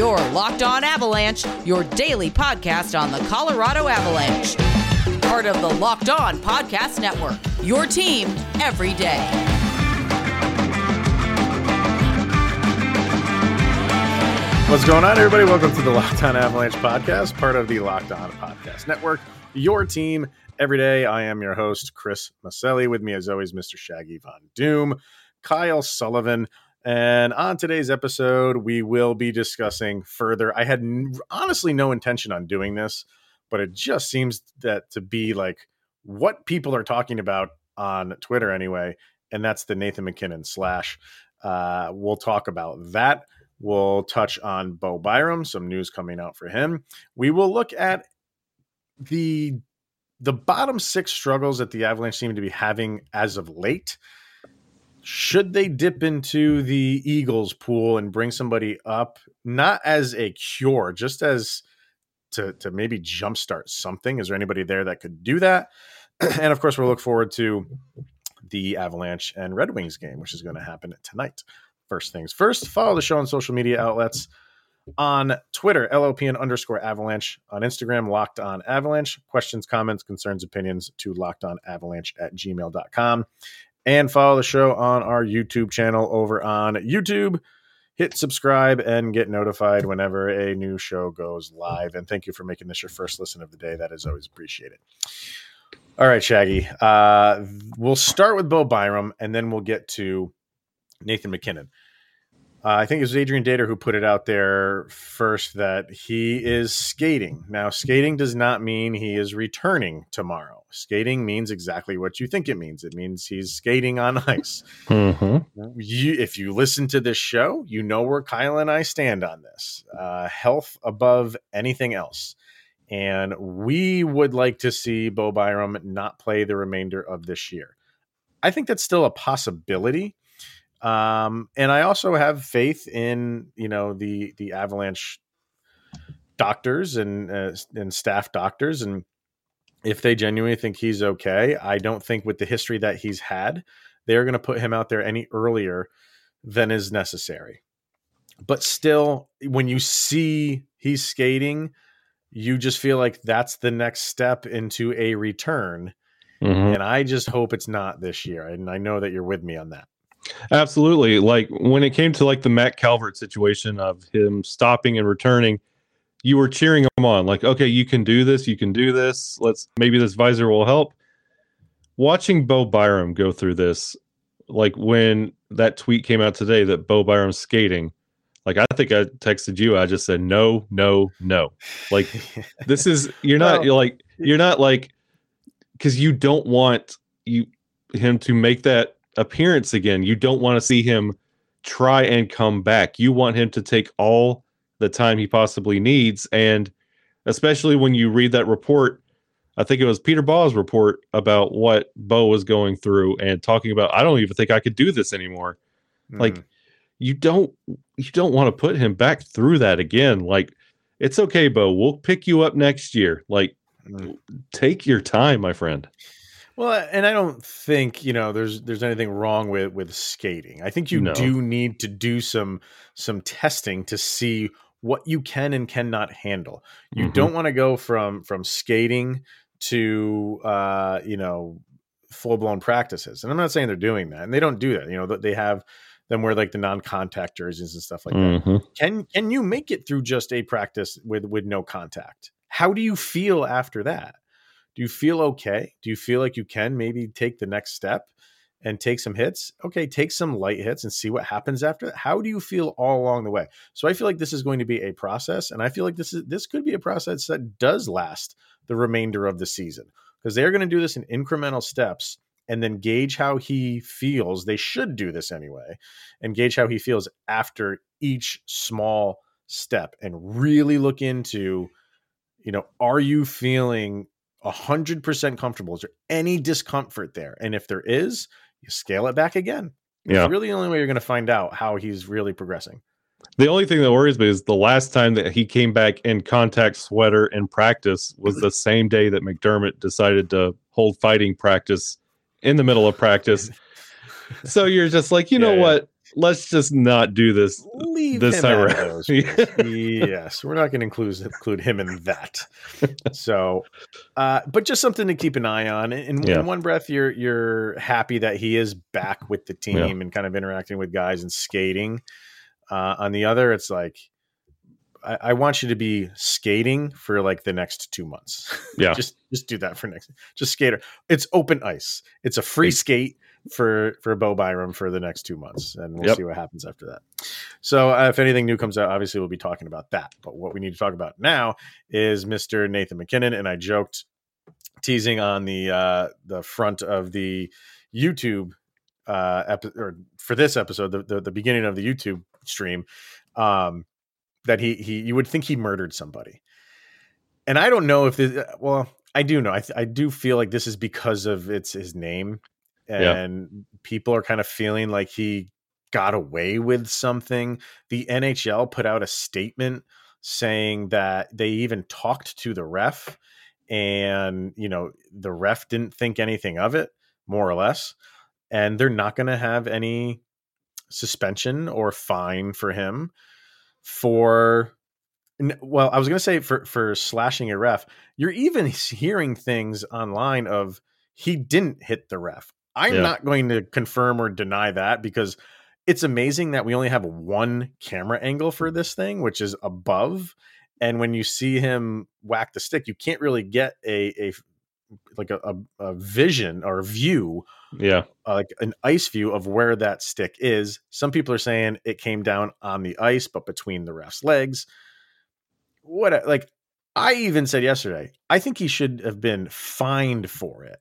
Your Locked On Avalanche, your daily podcast on the Colorado Avalanche. Part of the Locked On Podcast Network. Your team every day. What's going on, everybody? Welcome to the Locked On Avalanche podcast, part of the Locked On Podcast Network. Your team every day. I am your host, Chris Maselli. With me, as always, Mr. Shaggy Von Doom, Kyle Sullivan. And on today's episode, we will be discussing further. I had n- honestly no intention on doing this, but it just seems that to be like what people are talking about on Twitter anyway. And that's the Nathan MacKinnon slash. Uh, we'll talk about that. We'll touch on Bo Byram, some news coming out for him. We will look at the the bottom six struggles that the Avalanche seem to be having as of late should they dip into the Eagles pool and bring somebody up, not as a cure, just as to to maybe jumpstart something? Is there anybody there that could do that? and of course, we'll look forward to the Avalanche and Red Wings game, which is going to happen tonight. First things first, follow the show on social media outlets on Twitter, LOPN underscore avalanche, on Instagram, locked on avalanche. Questions, comments, concerns, opinions to locked on avalanche at gmail.com and follow the show on our YouTube channel over on YouTube. Hit subscribe and get notified whenever a new show goes live. And thank you for making this your first listen of the day. That is always appreciated. All right, Shaggy. Uh, we'll start with Bo Byram and then we'll get to Nathan MacKinnon. Uh, I think it was Adrian Dater who put it out there first that he is skating. Now, skating does not mean he is returning tomorrow. Skating means exactly what you think it means. It means he's skating on ice. Mm-hmm. You, if you listen to this show, you know where Kyle and I stand on this. Uh, health above anything else. And we would like to see Bo Byram not play the remainder of this year. I think that's still a possibility. Um, and I also have faith in you know the the Avalanche doctors and uh, and staff doctors, and if they genuinely think he's okay, I don't think with the history that he's had, they're going to put him out there any earlier than is necessary. But still, when you see he's skating, you just feel like that's the next step into a return. Mm-hmm. And I just hope it's not this year. And I know that you're with me on that. Absolutely. Like when it came to like the Matt Calvert situation of him stopping and returning, you were cheering him on. Like, okay, you can do this. You can do this. Let's maybe this visor will help. Watching Bo Byram go through this, like when that tweet came out today that Bo Byram's skating, like I think I texted you. I just said no, no, no. Like this is you're not Well- you're like you're not like because you don't want you him to make that appearance again. You don't want to see him try and come back. You want him to take all the time he possibly needs. And especially when you read that report, I think it was Peter Baugh's report about what Bo was going through and talking about, I don't even think I could do this anymore. Like Mm. you don't you don't want to put him back through that again. Like it's okay, Bo. We'll pick you up next year. Like Mm. take your time, my friend. Well, and I don't think you know there's there's anything wrong with with skating. I think you No. do need to do some some testing to see what you can and cannot handle. You Mhm. don't want to go from from skating to uh, you know full blown practices. And I'm not saying they're doing that, and they don't do that. You know, they have them wear like the non contact jerseys and stuff like that Mhm. can can you make it through just a practice with with no contact how do you feel after that do you feel okay do you feel like you can maybe take the next step and take some hits okay take some light hits and see what happens after that. How do you feel all along the way? So i feel like this is going to be a process and i feel like this is this could be a process that does last the remainder of the season because they're going to do this in incremental steps and then gauge how he feels. They should do this anyway and gauge how he feels after each small step and really look into you know are you feeling 100% comfortable? Is there any discomfort there? And if there is you scale it back again Yeah. it's really the only way you're going to find out how he's really progressing The only thing that worries me is the last time that he came back in contact sweater in practice was the same day that McDermott decided to hold fighting practice in the middle of practice. so you're just like, you Yeah, know yeah. what? Let's just not do this Leave this him time around. yes, we're not going to include include him in that. So, uh, but just something to keep an eye on. In, Yeah. in one breath, you're you're happy that he is back with the team Yeah. and kind of interacting with guys and skating. Uh, on the other, it's like I, I want you to be skating for like the next two months. Yeah. just just do that for next. Just skater. It's open ice. It's a free Ex- skate for for Bo Byram for the next two months, and we'll Yep. see what happens after that. So, uh, if anything new comes out, obviously we'll be talking about that. But what we need to talk about now is Mr. Nathan MacKinnon, and I joked teasing on the uh, the front of the YouTube uh, epi- or for this episode, the, the the beginning of the YouTube stream, um, that he he you would think he murdered somebody, and I don't know if this. Well, I do know. I th- I do feel like this is because of it's his name, Yeah. and people are kind of feeling like he got away with something. The NHL put out a statement saying that they even talked to the ref and you know the ref didn't think anything of it more or less and they're not going to have any suspension or fine for him for well i was going to say for for slashing a ref you're even hearing things online of he didn't hit the ref i'm Yeah. not going to confirm or deny that because it's amazing that we only have one camera angle for this thing which is above and when you see him whack the stick you can't really get a a like a, a, a vision or a view yeah. uh, like an ice view of where that stick is. Some people are saying it came down on the ice, but between the ref's legs. What like I even said yesterday, I think he should have been fined for it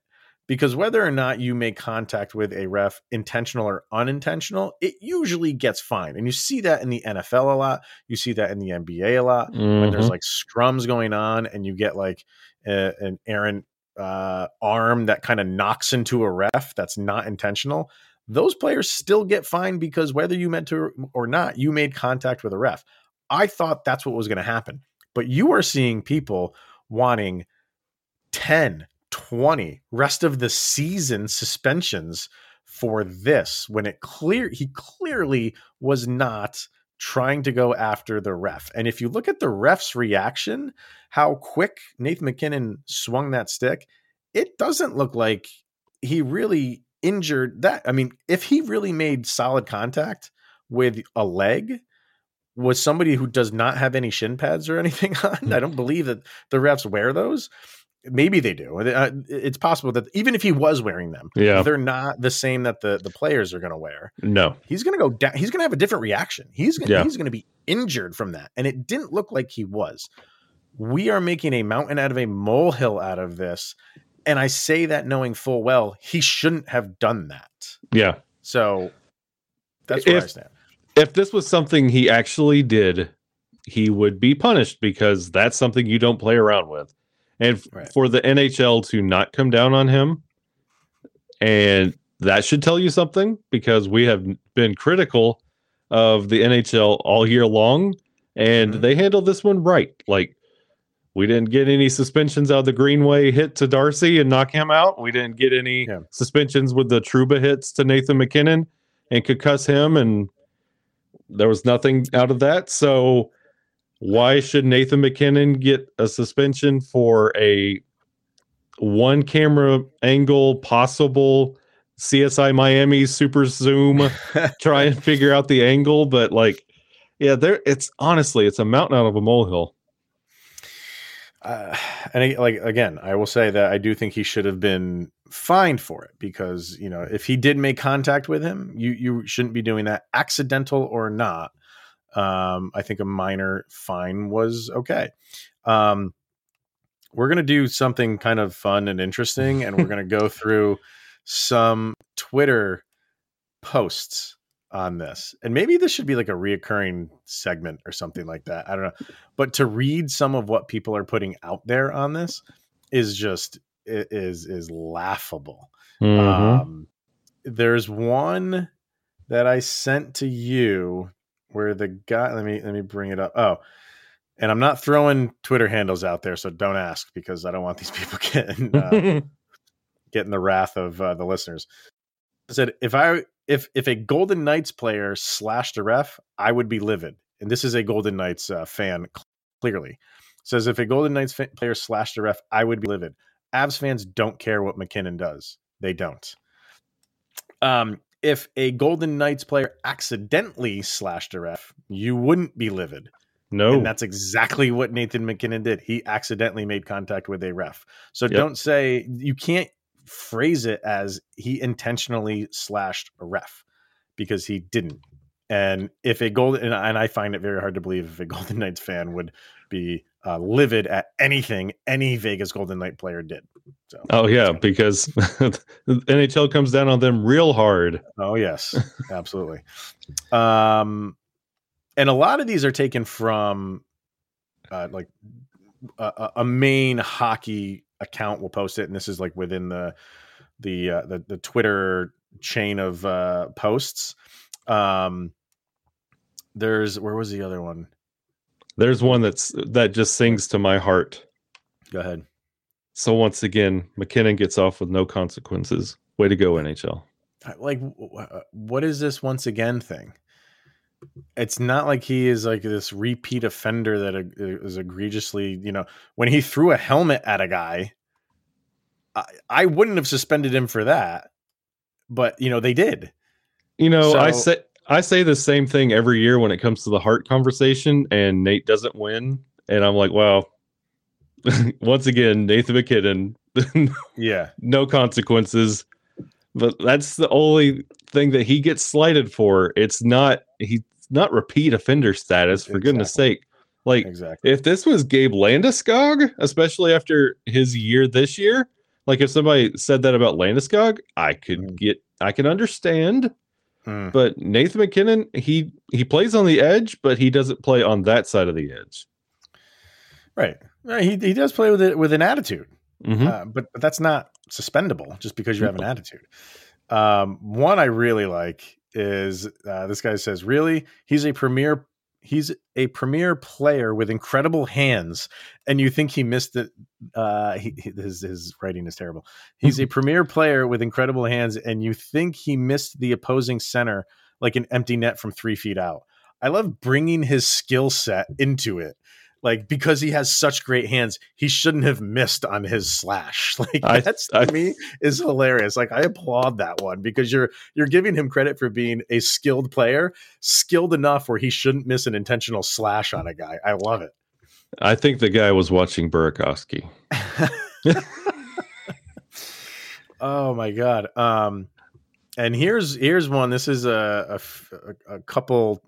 because whether or not you make contact with a ref, intentional or unintentional, it usually gets fined, and you see that in the NFL a lot. You see that in the NBA a lot when there's Mhm. like scrums going on and you get like a, an errant uh, arm that kind of knocks into a ref that's not intentional, those players still get fined because whether you meant to or not, you made contact with a ref. I thought that's what was going to happen. But you are seeing people wanting 10, 20 rest of the season suspensions for this when it clear he clearly was not trying to go after the ref. And if you look at the ref's reaction, how quick Nathan MacKinnon swung that stick, it doesn't look like he really injured that. I mean, if he really made solid contact with a leg, was somebody who does not have any shin pads or anything on. I mm. don't believe that the refs wear those. Maybe they do. Uh, It's possible that even if he was wearing them, Yeah. they're not the same that the, the players are going to wear No. he's going to go down. He's going to have a different reaction. He's going Yeah. he's going to be injured from that, and it didn't look like he was. We are making a mountain out of a molehill out of this, and I say that knowing full well he shouldn't have done that. Yeah. So that's where I If- stand. If this was something he actually did, he would be punished because that's something you don't play around with. And f- Right. for the NHL to not come down on him, and that should tell you something because we have been critical of the NHL all year long, and Mhm. they handled this one right. Like, we didn't get any suspensions out of the Greenway hit to Darcy and knock him out. We didn't get any Yeah. suspensions with the Trouba hits to Nathan MacKinnon and concuss him, and there was nothing out of that. So, why should Nathan MacKinnon get a suspension for a one camera angle possible CSI Miami super zoom try and figure out the angle but like yeah there it's honestly it's a mountain out of a molehill uh, and I, like again, I will say that I do think he should have been fined for it because you know if he did make contact with him, you you shouldn't be doing that, accidental or not. Um, I think a minor fine was okay. Um, we're gonna do something kind of fun and interesting, and we're gonna go through some Twitter posts on this. And maybe this should be like a reoccurring segment or something like that. I don't know. But to read some of what people are putting out there on this is just is is laughable. Mhm. Um there's one that I sent to you where the guy let me let me bring it up. Oh, and I'm not throwing Twitter handles out there, so don't ask because I don't want these people getting uh, getting the wrath of uh, the listeners. I said if I if if a Golden Knights player slashed a ref, I would be livid. And this is a Golden Knights uh, fan clearly says if a Golden Knights player slashed a ref, I would be livid. Avs fans don't care what MacKinnon does. They don't. Um, if a Golden Knights player accidentally slashed a ref, you wouldn't be livid. No, And that's exactly what Nathan MacKinnon did. He accidentally made contact with a ref. So don't say you can't phrase it as he intentionally slashed a ref because he didn't. And if a golden and, and I find it very hard to believe if a Golden Knights fan would be uh, livid at anything any Vegas Golden Knight player did. So Oh yeah, because NHL comes down on them real hard. Oh yes, absolutely. um, and a lot of these are taken from uh, like a, a main hockey account will post it, and this is like within the the uh, the, the Twitter chain of uh, posts. Um, there's where was the other one? There's one that's that just sings to my heart. Go ahead. So once again, MacKinnon gets off with no consequences. Way to go, NHL. Like, uh, what is this once again thing? It's not like he is like this repeat offender that uh, is egregiously, you know, when he threw a helmet at a guy, I, I wouldn't have suspended him for that, but you know they did. You know, So- I say I say the same thing every year when it comes to the Hart conversation, and Nate doesn't win, and I'm like, wow. once again, Nathan MacKinnon, Yeah, no consequences. But that's the only thing that he gets slighted for. It's not he's not repeat offender status, for goodness sake. Like exactly. if this was Gabe Landeskog, especially after his year this year, like if somebody said that about Landeskog, I could Mm. get I can understand. Hmm. But Nathan MacKinnon, he he plays on the edge, but he doesn't play on that side of the edge. Right. Right. He he does play with it with an attitude. Mhm. uh, but, but that's not suspendable just because you have an attitude. Um, one I really like is uh, this guy says, "Really, he's a premier. He's a premier player with incredible hands, and you think he missed it? Uh, he, he- his his writing is terrible. He's a premier player with incredible hands, and you think he missed the opposing center like an empty net from three feet out. I love bringing his skill set into it." Like because he has such great hands, he shouldn't have missed on his slash. Like I- that's to I- me is hilarious. Like I applaud that one because you're you're giving him credit for being a skilled player, skilled enough where he shouldn't miss an intentional slash on a guy. I love it. I think the guy was watching Burakovsky. Oh my god. Um and here's here's one. This is a a couple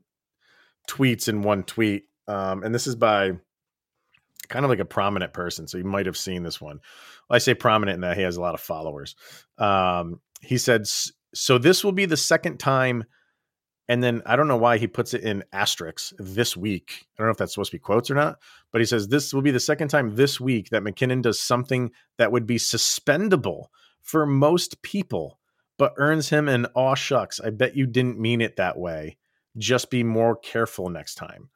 tweets in one tweet. Um and this is by kind of like a prominent person. So you might have seen this one. I say prominent in that he has a lot of followers. Um he said so this will be the second time and then I don't know why he puts it in asterisks this week. I don't know if that's supposed to be quotes or not, but he says this will be the second time this week that MacKinnon does something that would be suspendable for most people, but earns him an aw shucks. I bet you didn't mean it that way. Just be more careful next time.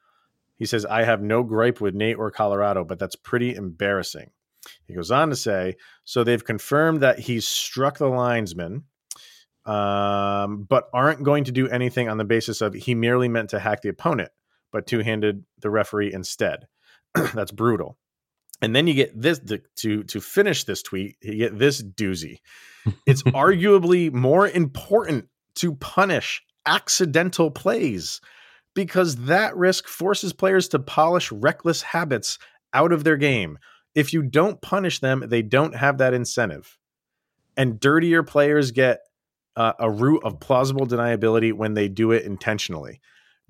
He says, I have no gripe with Nate or Colorado, but that's pretty embarrassing. He goes on to say, so they've confirmed that he's struck the linesman, um, but aren't going to do anything on the basis of he merely meant to hack the opponent, but two handed the referee instead. that's brutal. And then you get this the, to to finish this tweet. You get this doozy. It's arguably more important to punish accidental plays because that risk forces players to polish reckless habits out of their game. If you don't punish them, they don't have that incentive. And dirtier players get uh, a root of plausible deniability when they do it intentionally.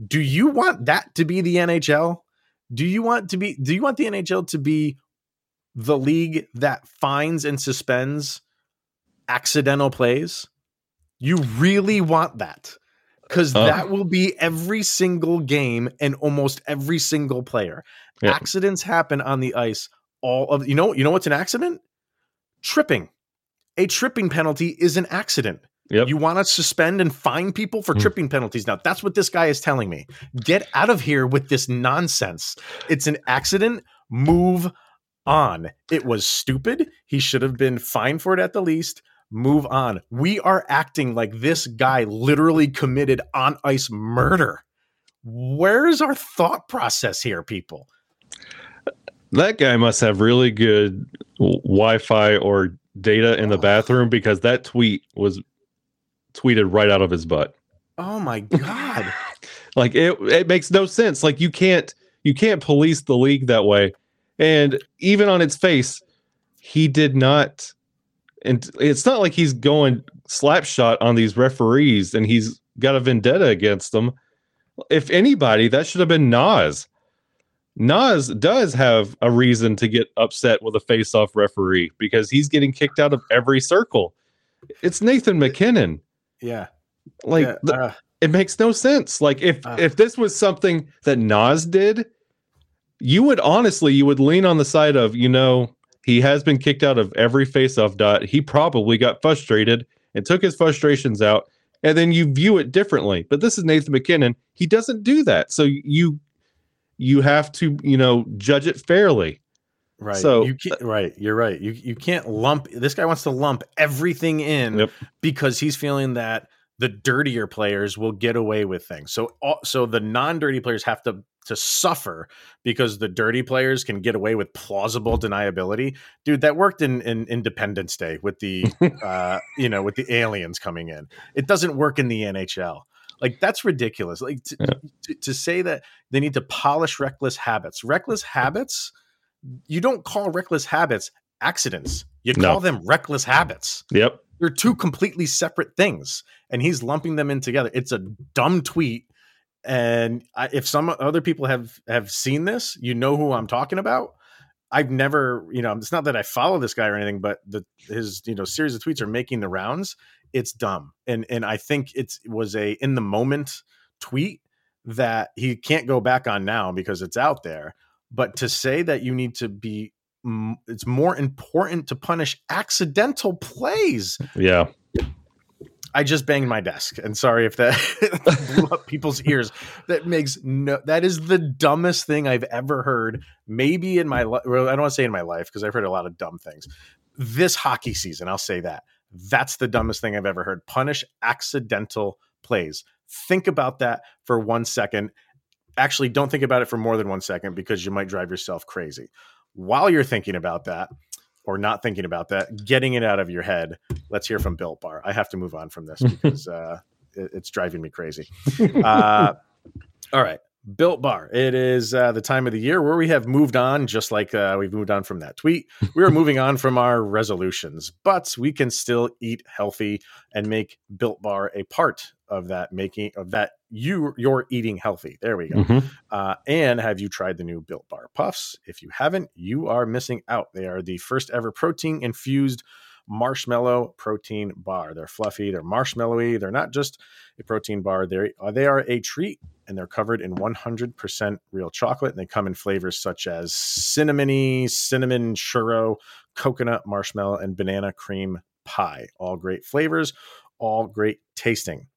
Do you want that to be the NHL? Do you want to be do you want the NHL to be the league that fines and suspends accidental plays? You really want that? Cuz Uh. that will be every single game and almost every single player. Yeah. Accidents happen on the ice all of you know you know what's an accident? Tripping. A tripping penalty is an accident. Yep. You want to suspend and fine people for Mm. tripping penalties. Now, that's what this guy is telling me. Get out of here with this nonsense. It's an accident. Move on. It was stupid. He should have been fined for it at the least, move on. We are acting like this guy literally committed on ice murder. Where's our thought process here, people? That guy must have really good Wi-Fi or data in the oh. bathroom because that tweet was tweeted right out of his butt. Oh my god. Like it it makes no sense. Like you can't you can't police the league that way. And even on its face, he did not and it's not like he's going slap shot on these referees and he's got a vendetta against them. If anybody, that should have been Naz. Naz does have a reason to get upset with a face-off referee because he's getting kicked out of every circle. It's Nathan MacKinnon. Yeah. Like yeah, uh, it makes no sense. Like if Uh. if this was something that Naz did, you would honestly you would lean on the side of you know he has been kicked out of every face-off dot. He probably got frustrated and took his frustrations out, and then you view it differently. But this is Nathan MacKinnon. He doesn't do that, so you you have to you know judge it fairly. Right. So- you can't, right, you're right. You you can't lump this guy wants to lump everything in Yep. because he's feeling that the dirtier players will get away with things. So so the non-dirty players have to to suffer because the dirty players can get away with plausible deniability. Dude, that worked in, in Independence Day with the uh you know, with the aliens coming in. It doesn't work in the NHL. Like that's ridiculous. Like to, Yeah. to, to say that they need to polish reckless habits. Reckless habits you don't call reckless habits accidents. You No. call them reckless habits. Yep. They're two completely separate things, and he's lumping them in together. It's a dumb tweet, and I, if some other people have have seen this, you know who I'm talking about. I've never, you know, it's not that I follow this guy or anything, but the his you know series of tweets are making the rounds. It's dumb, and and I think it's it was a in the moment tweet that he can't go back on now because it's out there. But to say that you need to be, it's more important to punish accidental plays. Yeah. I just banged my desk, and sorry if that blew up people's ears. That makes no. That is the dumbest thing I've ever heard. Maybe in my, life, well, I don't want to say in my life because I've heard a lot of dumb things. This hockey season, I'll say that that's the dumbest thing I've ever heard. Punish accidental plays. Think about that for one second. Actually, don't think about it for more than one second because you might drive yourself crazy. While you're thinking about that, or not thinking about that, getting it out of your head. Let's hear from Built Bar. I have to move on from this because uh, it- it's driving me crazy. Uh, all right. Built Bar. It is uh, the time of the year where we have moved on, just like uh, we've moved on from that tweet. We are moving on from our resolutions, but we can still eat healthy and make Built Bar a part of that making of that you you're eating healthy. There we go. Mhm. Uh, and have you tried the new Built Bar Puffs? If you haven't, you are missing out. They are the first ever protein infused marshmallow protein bar. They're fluffy, they're marshmallowy. They're not just a protein bar. They're uh, they are a treat, and they're covered in 100% real chocolate. And they come in flavors such as cinnamony, cinnamon churro, coconut marshmallow, and banana cream pie. All great flavors, all great tasting.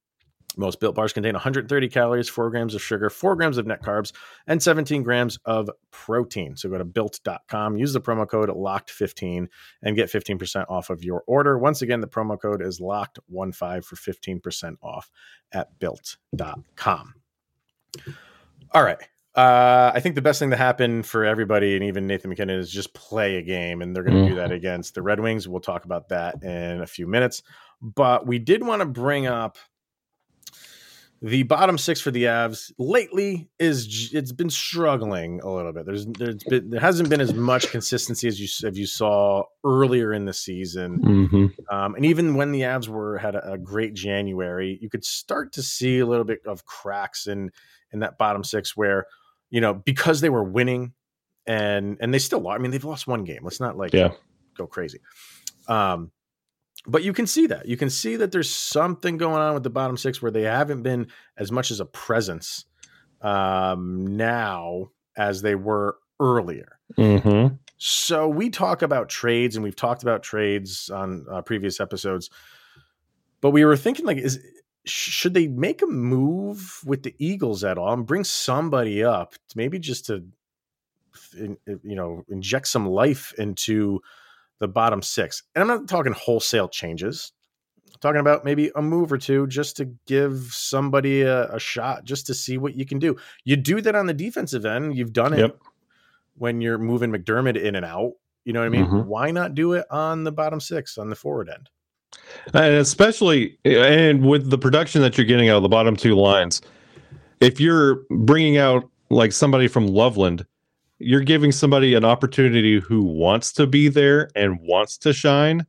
Most built bars contain 130 calories, 4 grams of sugar, 4 grams of net carbs, and 17 grams of protein. So go to built.com, use the promo code LOCKED15 and get 15% off of your order. Once again, the promo code is LOCKED15 for 15% off at built.com. All right. Uh, I think the best thing to happen for everybody and even Nathan MacKinnon is just play a game, and they're going to do that against the Red Wings. We'll talk about that in a few minutes. But we did want to bring up the bottom six for the Avs lately is it's been struggling a little bit. There's there's been there hasn't been as much consistency as you as you saw earlier in the season. Mhm. Um, and even when the Avs were had a, a great January, you could start to see a little bit of cracks in in that bottom six where you know because they were winning and and they still lost. I mean, they've lost one game. Let's not like Yeah. go crazy. Um, but you can see that you can see that there's something going on with the bottom six where they haven't been as much as a presence um, now as they were earlier. Mhm. So we talk about trades, and we've talked about trades on uh, previous episodes. But we were thinking, like, is should they make a move with the Eagles at all and bring somebody up, maybe just to, you know, inject some life into the bottom six. And I'm not talking wholesale changes. I'm talking about maybe a move or two just to give somebody a, a, shot, just to see what you can do. You do that on the defensive end. You've done it yep. when you're moving McDermott in and out. You know what I mean? Mm-hmm. Why not do it on the bottom six on the forward end? And especially, and with the production that you're getting out of the bottom two lines, if you're bringing out like somebody from Loveland, you're giving somebody an opportunity who wants to be there and wants to shine,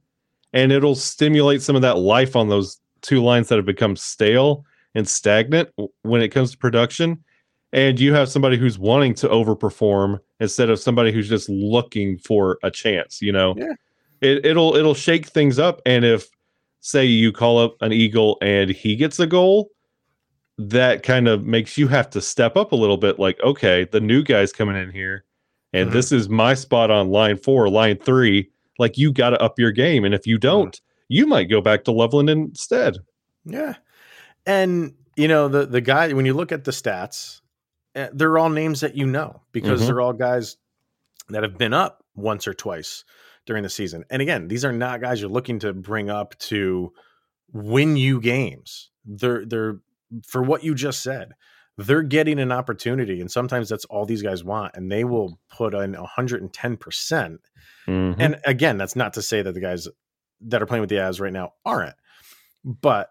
and it'll stimulate some of that life on those two lines that have become stale and stagnant when it comes to production and you have somebody who's wanting to overperform instead of somebody who's just looking for a chance you know yeah. it, it'll it'll shake things up and if say you call up an eagle and he gets a goal that kind of makes you have to step up a little bit like okay the new guy's coming in here and mm-hmm. this is my spot on line four line three like you got to up your game and if you mm-hmm. don't mm-hmm. you might go back to loveland instead yeah and you know the the guy when you look at the stats Eh, they're all names that you know because mm-hmm. they're all guys that have been up once or twice during the season. And again, these are not guys you're looking to bring up to win you games. They're they're for what you just said. They're getting an opportunity, and sometimes that's all these guys want, and they will put in 110 percent. Mm-hmm. And again, that's not to say that the guys that are playing with the Avs right now aren't, but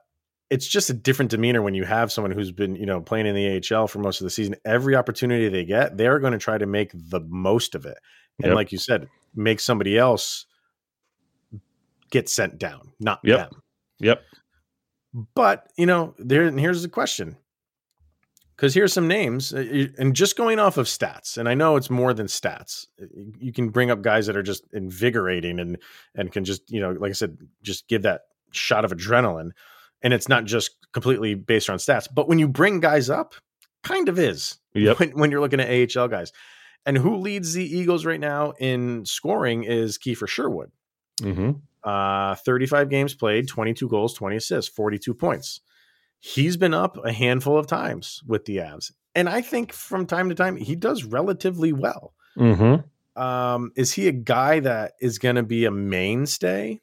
it's just a different demeanor when you have someone who's been, you know, playing in the AHL for most of the season. Every opportunity they get, they're going to try to make the most of it. And yep. like you said, make somebody else get sent down, not yep. them. Yep. But, you know, there here's the question. Cuz here's some names uh, and just going off of stats. And I know it's more than stats. You can bring up guys that are just invigorating and and can just, you know, like I said, just give that shot of adrenaline and it's not just completely based on stats. But when you bring guys up, kind of is. Yep. When, when you're looking at AHL guys, and who leads the Eagles right now in scoring is Kiefer Sherwood. Mm-hmm. Uh, 35 games played, 22 goals, 20 assists, 42 points. He's been up a handful of times with the Avs, and I think from time to time he does relatively well. Mm-hmm. Um, is he a guy that is going to be a mainstay?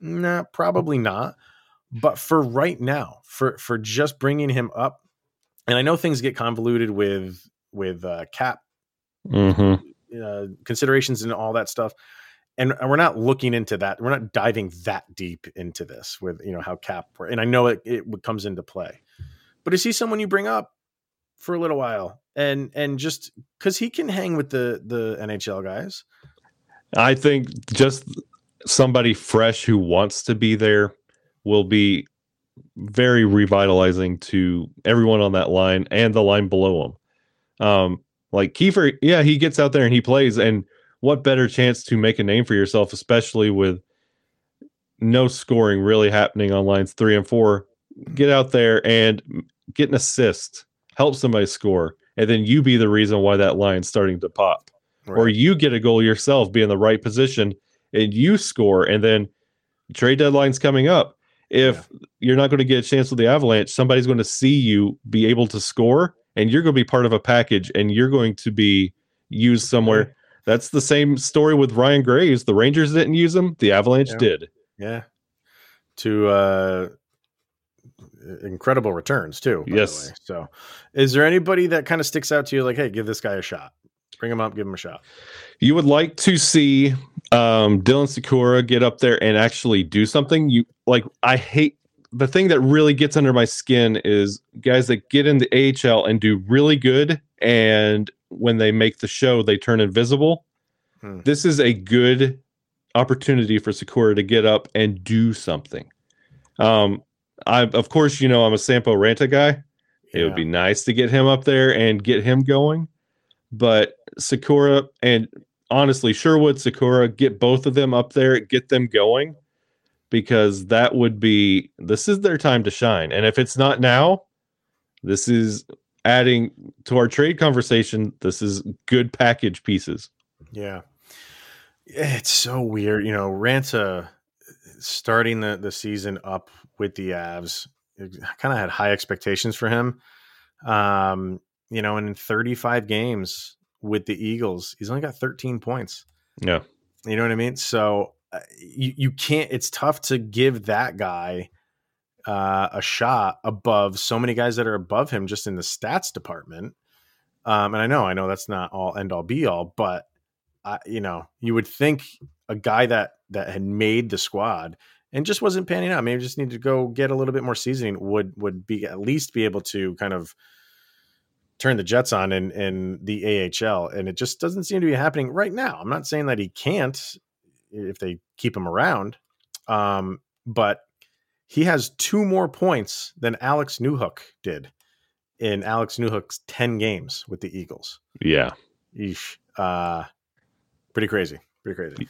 Nah, probably not. But for right now, for for just bringing him up, and I know things get convoluted with with uh, cap mm-hmm. uh, considerations and all that stuff, and, we're not looking into that. We're not diving that deep into this with you know how cap. And I know it, it comes into play, but is he someone you bring up for a little while and and just because he can hang with the the NHL guys? I think just somebody fresh who wants to be there will be very revitalizing to everyone on that line and the line below him. Um, like Kiefer, yeah, he gets out there and he plays, and what better chance to make a name for yourself, especially with no scoring really happening on lines three and four. Get out there and get an assist, help somebody score, and then you be the reason why that line's starting to pop. Right. Or you get a goal yourself, be in the right position, and you score, and then trade deadline's coming up if yeah. you're not going to get a chance with the Avalanche, somebody's going to see you be able to score, and you're going to be part of a package, and you're going to be used somewhere. That's the same story with Ryan Graves. The Rangers didn't use him; the Avalanche yeah. did. Yeah, to uh, incredible returns too. yes. So, is there anybody that kind of sticks out to you? Like, hey, give this guy a shot. Bring him up, give him a shot. You would like to see um, Dylan Sikura get up there and actually do something. You like, I hate the thing that really gets under my skin is guys that get in the AHL and do really good, and when they make the show, they turn invisible. Hmm. This is a good opportunity for Sikura to get up and do something. Um, I of course you know I'm a Sampo Ranta guy. Yeah. It would be nice to get him up there and get him going but Sikura and honestly, Sherwood, Sikura get both of them up there, get them going because that would be this is their time to shine. And if it's not now, this is adding to our trade conversation. This is good package pieces. Yeah. It's so weird. You know, Ranta starting the, the season up with the Avs, kind of had high expectations for him. Um, you know, and in 35 games with the Eagles, he's only got 13 points. Yeah. You know what I mean? So uh, you you can't. It's tough to give that guy uh, a shot above so many guys that are above him just in the stats department. Um, and I know, I know that's not all end all be all, but I, you know, you would think a guy that that had made the squad and just wasn't panning out, maybe just need to go get a little bit more seasoning would would be at least be able to kind of turn the Jets on in in the AHL, and it just doesn't seem to be happening right now. I'm not saying that he can't if they keep him around, um, but he has two more points than Alex Newhook did in Alex Newhook's 10 games with the Eagles. Yeah. Eesh. Uh, pretty crazy. Pretty crazy.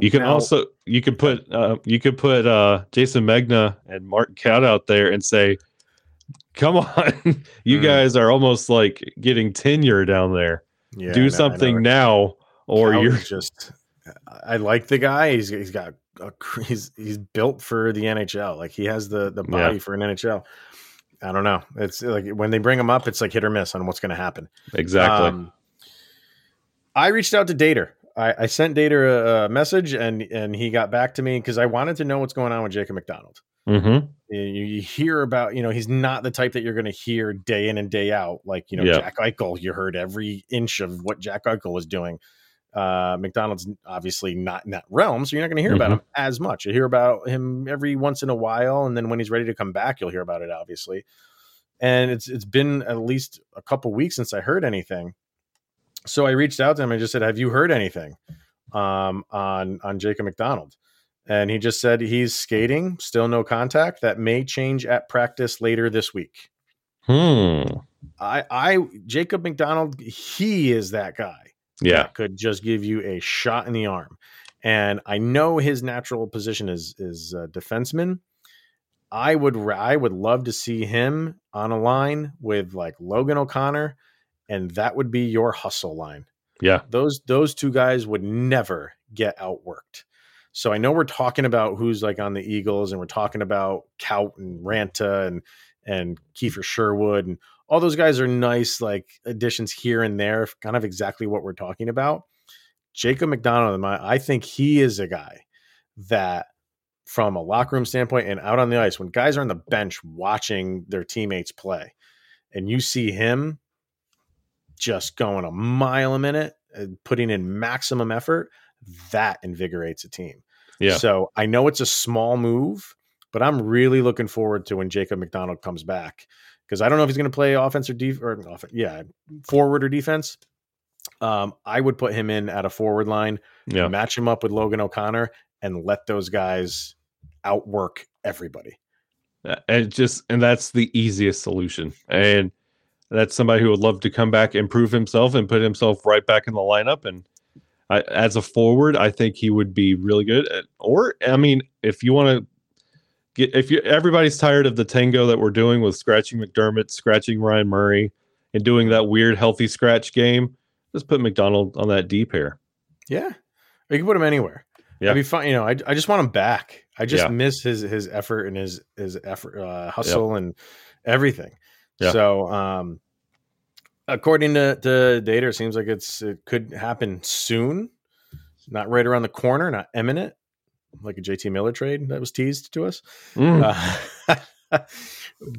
You can Now- also you could put uh, you could put uh, Jason Megna and Martin Kaut out there and say, "Come on, you Mm. guys are almost like getting tenure down there. yeah, I know- I Do know, something now, or Cal you're just. I like the guy. He's he's got a, he's he's built for the NHL. Like he has the the Yeah. body for an NHL. I don't know. It's like when they bring him up, it's like hit or miss on what's going to happen. exactly." Um, I reached out to Dater. I, I sent Dater a, a message, and and he got back to me because I wanted to know what's going on with Jacob MacDonald. mm-hmm. You, you hear about, you know, he's not the type that you're going to hear day in and day out. Like, you know, Yeah. Jack Eichel, you heard every inch of what Jack Eichel was doing. Uh, MacDonald's obviously not in that realm, so you're not going to hear about Mhm. him as much. You hear about him every once in a while, and then when he's ready to come back, you'll hear about it, obviously. And it's it's been at least a couple weeks since I heard anything. So I reached out to him and just said, "Have you heard anything um, on on Jacob MacDonald?" And he just said he's skating, still no contact. That may change at practice later this week. Hmm. I, I, Jacob MacDonald, he is that guy Yeah. could just give you a shot in the arm. And I know his natural position is is uh, defenseman. I would I would love to see him on a line with like Logan O'Connor, and that would be your hustle line Yeah. those those two guys would never get outworked. So I know we're talking about who's like on the Eagles, and we're talking about Kaut and Ranta and and Kiefer Sherwood, and all those guys are nice like additions here and there, kind of exactly what we're talking about. Jacob MacDonald, I think he is a guy that, from a locker room standpoint and out on the ice, when guys are on the bench watching their teammates play, and you see him just going a mile a minute, uh, putting in maximum effort, that invigorates a team. Yeah. So I know it's a small move, but I'm really looking forward to when Jacob MacDonald comes back because I don't know if he's going to play offense or def or off- yeah, forward or defense. Um, I would put him in at a forward line, Yeah. match him up with Logan O'Connor, and let those guys outwork everybody. Uh, and just and that's the easiest solution and that's somebody who would love to come back improve himself and put himself right back in the lineup and I, as a forward i think he would be really good or i mean if you want to get if you everybody's tired of the tango that we're doing with scratching mcdermott scratching ryan murray and doing that weird healthy scratch game just put macdonald on that d pair Yeah, you can put him anywhere. Yeah. That'd be fun. You know, I, I just want him back. I just Yeah. miss his his effort and his his effort, uh, hustle and everything. Yeah. So, um, according to to Dater, it seems like it's it could happen soon, not right around the corner, not imminent, like a JT Miller trade that was teased to us. Mm. Uh,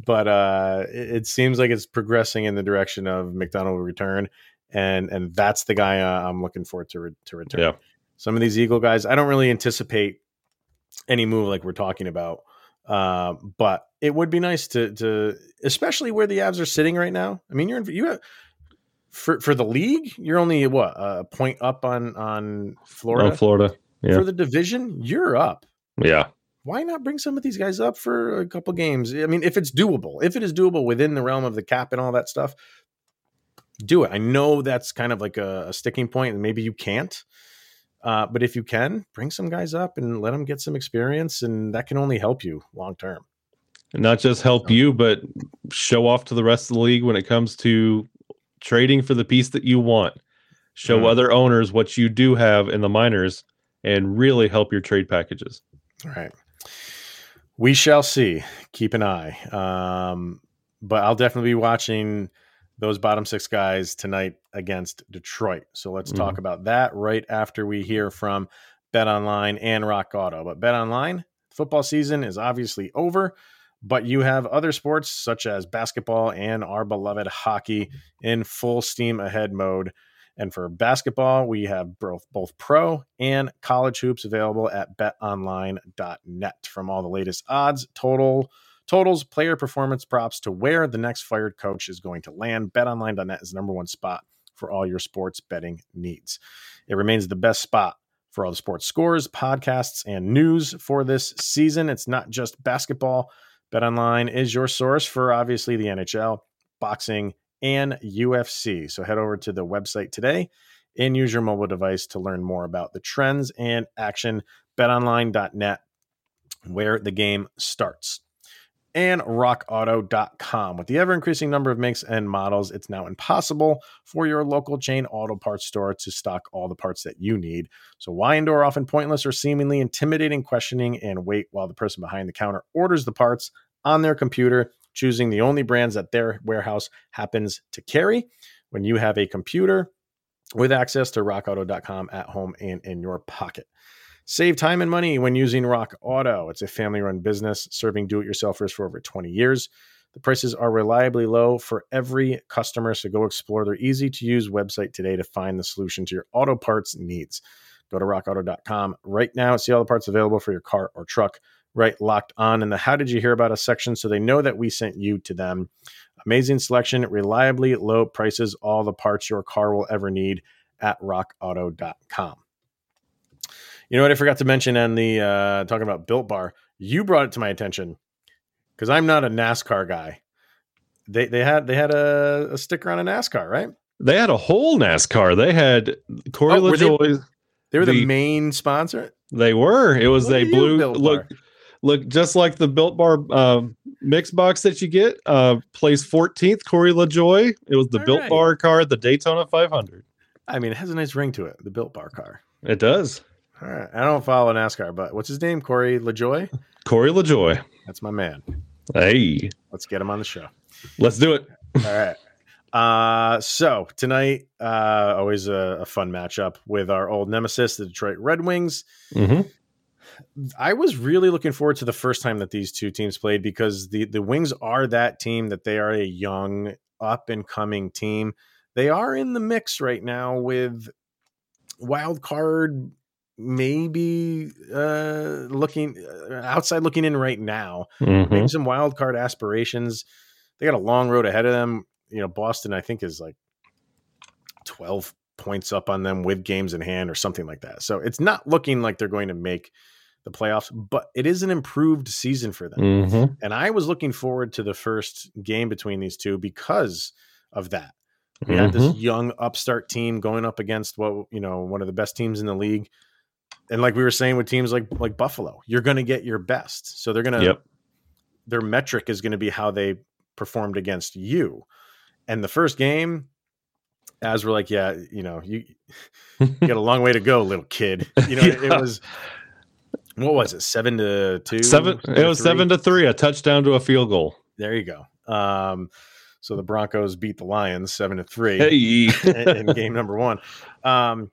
but uh, it, it seems like it's progressing in the direction of MacDonald will return, and and that's the guy uh, I'm looking forward to re- to return. Yeah. Some of these Eagle guys, I don't really anticipate any move like we're talking about, uh, but it would be nice to to especially where the Avs are sitting right now. I mean, you're in, you have. For, for the league, you're only what a point up on on Florida. on florida yeah. For the division, you're up yeah why not bring some of these guys up for a couple games? I mean, if it's doable, if it is doable within the realm of the cap and all that stuff, do it. I know that's kind of like a, a sticking point, and maybe you can't. Uh, but if you can, bring some guys up and let them get some experience, and that can only help you long term. And not just help you, but show off to the rest of the league when it comes to trading for the piece that you want. Show Mm. other owners what you do have in the minors and really help your trade packages. All right. We shall see. Keep an eye. Um, but I'll definitely be watching those bottom six guys tonight against Detroit. So let's talk about that right after we hear from Bet Online and Rock Auto. But Bet Online, football season is obviously over, but you have other sports such as basketball and our beloved hockey in full steam ahead mode. And for basketball, we have both, both pro and college hoops available at betonline.net from all the latest odds, total totals, player performance props to where the next fired coach is going to land. BetOnline.net is the number one spot for all your sports betting needs. It remains the best spot for all the sports scores, podcasts, and news for this season. It's not just basketball. BetOnline is your source for obviously the NHL, boxing, and UFC. So head over to the website today and use your mobile device to learn more about the trends and action. BetOnline.net, where the game starts and rockauto.com. With the ever increasing number of makes and models, it's now impossible for your local chain auto parts store to stock all the parts that you need. So, why endure often pointless or seemingly intimidating questioning and wait while the person behind the counter orders the parts on their computer, choosing the only brands that their warehouse happens to carry? When you have a computer with access to rockauto.com at home and in your pocket. Save time and money when using Rock Auto. It's a family run business serving do it yourselfers for over 20 years. The prices are reliably low for every customer, so go explore their easy to use website today to find the solution to your auto parts needs. Go to rockauto.com right now, see all the parts available for your car or truck. Right locked on in the How Did You Hear About Us section so they know that we sent you to them. Amazing selection, reliably low prices, all the parts your car will ever need at rockauto.com. You know what I forgot to mention on the uh, talking about Built Bar? You brought it to my attention because I'm not a NASCAR guy. They they had they had a, a, sticker on a NASCAR, right? They had a whole NASCAR. They had Corey oh, LaJoie. They, they, were the, the, main sponsor. They were. It was a blue look. Bar? Look just like the Built Bar uh, mix box that you get. Uh, place 14th, Corey LaJoie. It was the All Built right. Bar car, the Daytona 500. I mean, it has a nice ring to it. The Built Bar car. It does. All right. I don't follow NASCAR, but what's his name? Corey LaJoie? Corey LaJoie. That's my man. Hey. Let's get him on the show. Let's do it. All right. Uh, so tonight, uh, always a, a, fun matchup with our old nemesis, the Detroit Red Wings. Mm-hmm. I was really looking forward to the first time that these two teams played because the the Wings are that team that they are a young, up and coming team. They are in the mix right now with wild card maybe uh, looking uh, outside looking in right now. Mm-hmm. Maybe some wild card aspirations. They got a long road ahead of them. You know, Boston, I think, is like 12 points up on them with games in hand or something like that. So it's not looking like they're going to make the playoffs, but it is an improved season for them. Mm-hmm. And I was looking forward to the first game between these two because of that. We mm-hmm. had this mm-hmm. young upstart team going up against what, you know, one of the best teams in the league and like we were saying with teams like like Buffalo, you're going to get your best. So they're going to yep. their metric is going to be how they performed against you. And the first game, as we're like, yeah, you know, you, you got a long way to go, little kid. You know, yeah. it was what was it, seven to two? Seven. It was three? seven to three, a touchdown to a field goal. There you go. Um, so the Broncos beat the Lions seven to three hey. in, in game number one. Um,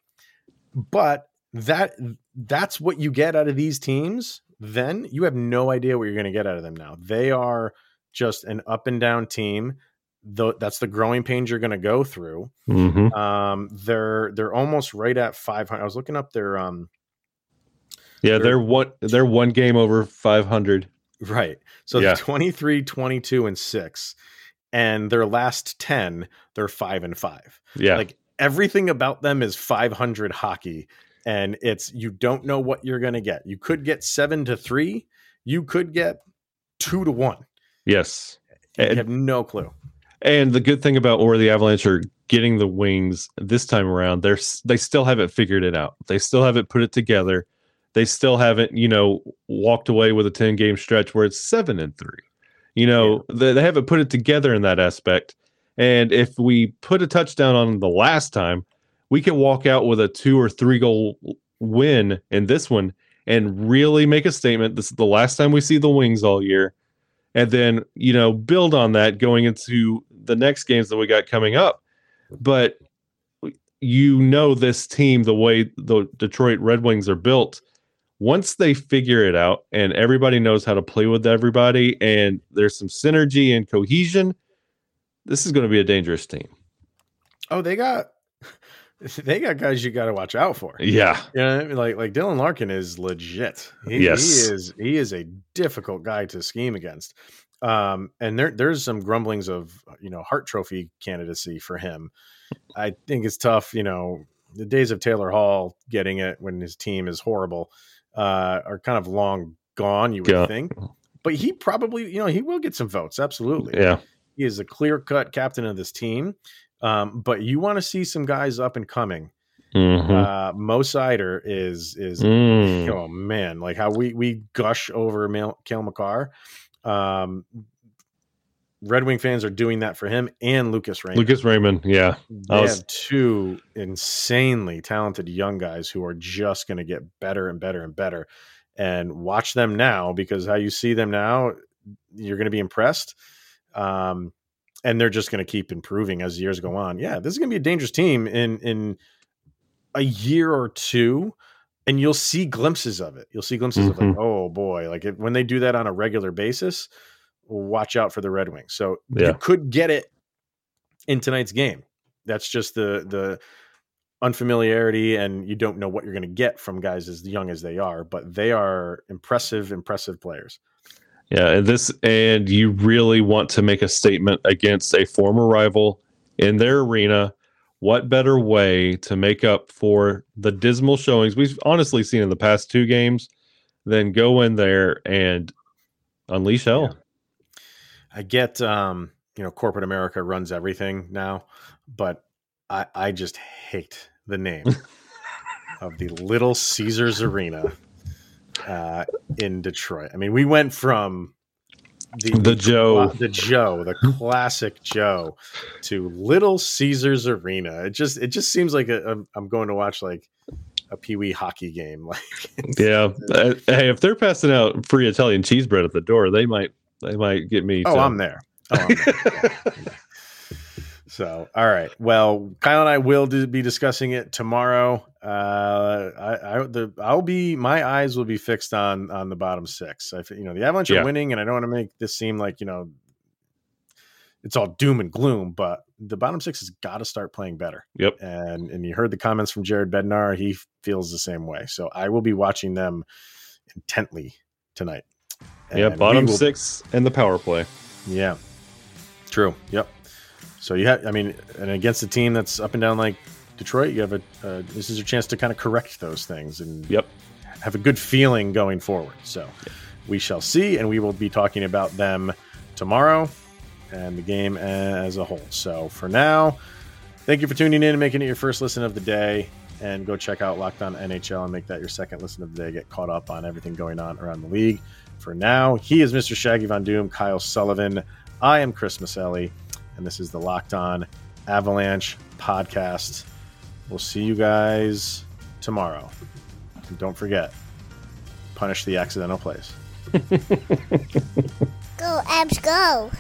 but that that's what you get out of these teams, then you have no idea what you're going to get out of them now. They are just an up and down team. Though that's the growing pains you're going to go through. Mm-hmm. Um, they're they're almost right at 500. I was looking up their um. Yeah, they're one they're one game over 500. Right. So yeah. 23, 22 and 6 and their last 10 they're 5 and 5. Yeah. Like everything about them is 500 hockey and it's you don't know what you're going to get. You could get seven to three. You could get two to one. Yes, you and, have no clue. And the good thing about or the Avalanche are getting the wings this time around. They're they still haven't figured it out. They still haven't put it together. They still haven't you know walked away with a ten game stretch where it's seven and three. You know yeah. they, they haven't put it together in that aspect. And if we put a touchdown on the last time, we can walk out with a two or three goal win in this one and really make a statement. This is the last time we see the Wings all year, and then you know build on that going into the next games that we got coming up. But you know this team the way the Detroit Red Wings are built. Once they figure it out and everybody knows how to play with everybody and there's some synergy and cohesion, this is going to be a dangerous team. Oh, they got they got guys you got to watch out for. Yeah, you know, like like Dylan Larkin is legit. He, yes, he is. He is a difficult guy to scheme against. Um, and there there's some grumblings of you know Hart Trophy candidacy for him. I think it's tough. You know, the days of Taylor Hall getting it when his team is horrible uh, are kind of long gone. You would yeah. think, but he probably you know he will get some votes. Absolutely. Yeah. He is a clear cut captain of this team. Um, but you want to see some guys up and coming. Mm-hmm. Uh, Mo Seider is is mm. oh man, like how we we gush over Mal- Cale Makar. Um, Red Wing fans are doing that for him and Lucas Raymond. Lucas Raymond, yeah, they was... have two insanely talented young guys who are just going to get better and better and better. And watch them now because how you see them now, you're going to be impressed. Um, and they're just going to keep improving as years go on. Yeah, this is going to be a dangerous team in in a year or two, and you'll see glimpses of it. You'll see glimpses mm-hmm. of like, mm-hmm. oh boy, like if, when they do that on a regular basis, watch out for the Red Wings. So yeah. you could get it in tonight's game. That's just the the unfamiliarity and you don't know what you're going to get from guys as young as they are, but they are impressive, impressive players. Yeah, and this and you really want to make a statement against a former rival in their arena. What better way to make up for the dismal showings we've honestly seen in the past two games than go in there and unleash hell? Yeah. I get um, you know, corporate America runs everything now, but I I just hate the name of the Little Caesars Arena uh, in Detroit. I mean, we went from the, the, the Joe, the Joe, the classic Joe, to Little Caesars Arena. It just it just seems like a, I'm going to watch like a Pee Wee hockey game. Like, yeah, uh, hey, if they're passing out free Italian cheese bread at the door, they might they might get me. Oh, to... I'm there. Oh, I'm there. So, all right. Well, Kyle and I will do, be discussing it tomorrow. Uh, I, I, the, I'll be, my eyes will be fixed on, on the bottom six. I, you know, the Avalanche yeah. are winning, and I don't want to make this seem like, you know, it's all doom and gloom, but the bottom six has got to start playing better. Yep. And, and you heard the comments from Jared Bednar. He feels the same way. So I will be watching them intently tonight. Yeah. Bottom will, six and the power play. Yeah. True. Yep. So you have, I mean, and against a team that's up and down like Detroit, you have a uh, this is your chance to kind of correct those things and yep, have a good feeling going forward. So we shall see, and we will be talking about them tomorrow and the game as a whole. So for now, thank you for tuning in and making it your first listen of the day. And go check out Locked On NHL and make that your second listen of the day. Get caught up on everything going on around the league. For now, he is Mr. Shaggy Von Doom, Kyle Sullivan. I am Chris Maselli and this is the Locked On Avalanche podcast. We'll see you guys tomorrow. And don't forget, punish the accidental plays. go, Avs, go.